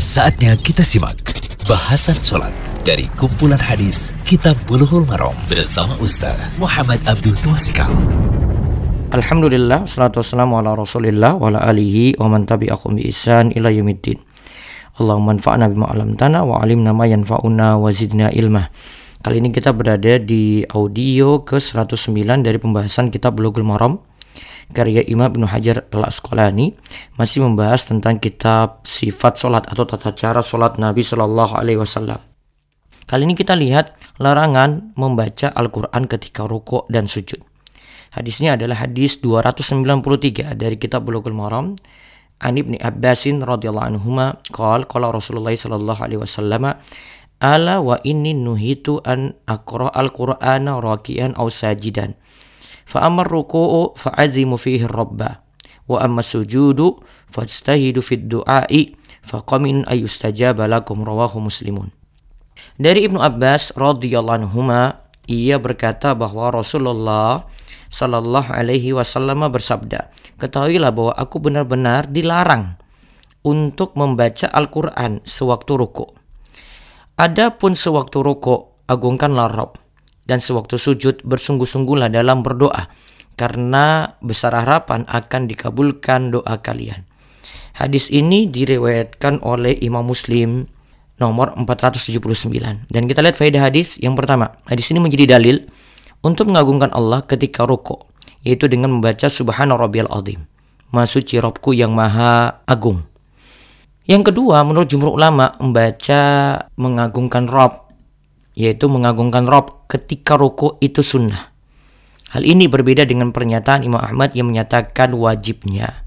Saatnya kita simak bahasan sholat dari kumpulan hadis Kitab Bulughul Maram bersama Ustaz Muhammad Abdul Tuasikal. Alhamdulillah, salatu wassalamu ala rasulillah wa ala alihi wa man tabi'akum bi ihsan ila yaumiddin. Allahumma anfa'na bima 'allamtana wa 'allimna ma yanfa'una wa zidna ilmah. Kali ini kita berada di audio ke-109 dari pembahasan kitab Bulughul Maram karya Imam Ibnu Hajar Al-Asqalani masih membahas tentang kitab sifat solat atau tata cara solat Nabi Shallallahu Alaihi Wasallam. Kali ini kita lihat larangan membaca Al-Quran ketika rukuk dan sujud. Hadisnya adalah hadis 293 dari kitab Bulughul Maram. An Ibni Abbasin radhiyallahu anhuma qala qala Rasulullah sallallahu alaihi wasallam ala wa inni nuhitu an aqra al-Qur'ana raki'an aw sajidan amma ruku'u fa'azimu fihi rabba wa amma sujudu fajtahidu fid du'a'i faqamin ayustajaba lakum rawahu muslimun dari Ibnu Abbas radhiyallahu anhuma ia berkata bahwa Rasulullah Shallallahu alaihi wasallam bersabda ketahuilah bahwa aku benar-benar dilarang untuk membaca Al-Qur'an sewaktu ruku adapun sewaktu ruku agungkanlah Rabb dan sewaktu sujud bersungguh-sungguhlah dalam berdoa karena besar harapan akan dikabulkan doa kalian. Hadis ini diriwayatkan oleh Imam Muslim nomor 479 dan kita lihat faedah hadis yang pertama. Hadis ini menjadi dalil untuk mengagungkan Allah ketika rukuk yaitu dengan membaca subhana rabbiyal azim. Maha suci Robku yang maha agung. Yang kedua, menurut jumhur ulama, membaca mengagungkan Rob yaitu mengagungkan Rob ketika ruku itu sunnah. Hal ini berbeda dengan pernyataan Imam Ahmad yang menyatakan wajibnya.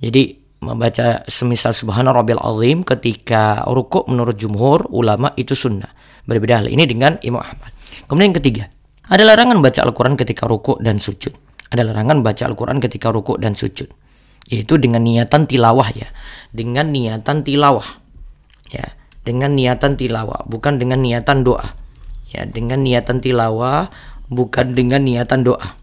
Jadi membaca semisal Subhana Rabbil Azim ketika ruku menurut jumhur ulama itu sunnah. Berbeda hal ini dengan Imam Ahmad. Kemudian yang ketiga, ada larangan baca Al-Quran ketika ruku dan sujud. Ada larangan baca Al-Quran ketika ruku dan sujud. Yaitu dengan niatan tilawah ya. Dengan niatan tilawah. Ya dengan niatan tilawah, bukan dengan niatan doa. Ya, dengan niatan tilawah, bukan dengan niatan doa.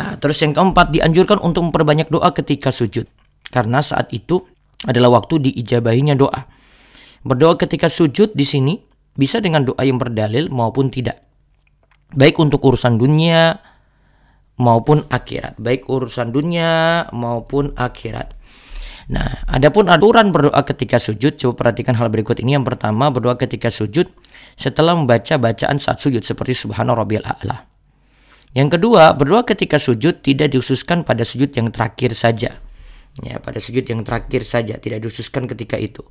Nah, terus yang keempat dianjurkan untuk memperbanyak doa ketika sujud. Karena saat itu adalah waktu diijabahinya doa. Berdoa ketika sujud di sini bisa dengan doa yang berdalil maupun tidak. Baik untuk urusan dunia maupun akhirat. Baik urusan dunia maupun akhirat. Nah, adapun aturan berdoa ketika sujud, coba perhatikan hal berikut ini. Yang pertama, berdoa ketika sujud setelah membaca bacaan saat sujud seperti Subhana Rabbiyal A'la. Yang kedua, berdoa ketika sujud tidak dihususkan pada sujud yang terakhir saja. Ya, pada sujud yang terakhir saja, tidak dihususkan ketika itu.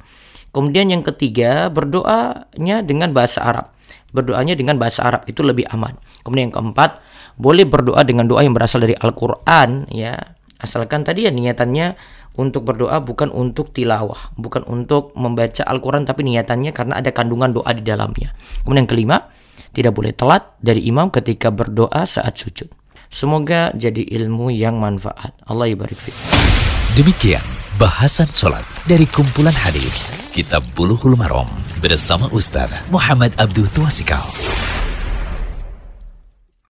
Kemudian yang ketiga, berdoanya dengan bahasa Arab. Berdoanya dengan bahasa Arab itu lebih aman. Kemudian yang keempat, boleh berdoa dengan doa yang berasal dari Al-Qur'an ya. Asalkan tadi ya niatannya untuk berdoa bukan untuk tilawah, bukan untuk membaca Al-Quran, tapi niatannya karena ada kandungan doa di dalamnya. Kemudian yang kelima, tidak boleh telat dari imam ketika berdoa saat sujud. Semoga jadi ilmu yang manfaat. Allah ibarik Demikian bahasan sholat dari kumpulan hadis Kitab Buluhul Marom bersama Ustaz Muhammad Abdul Tuasikal.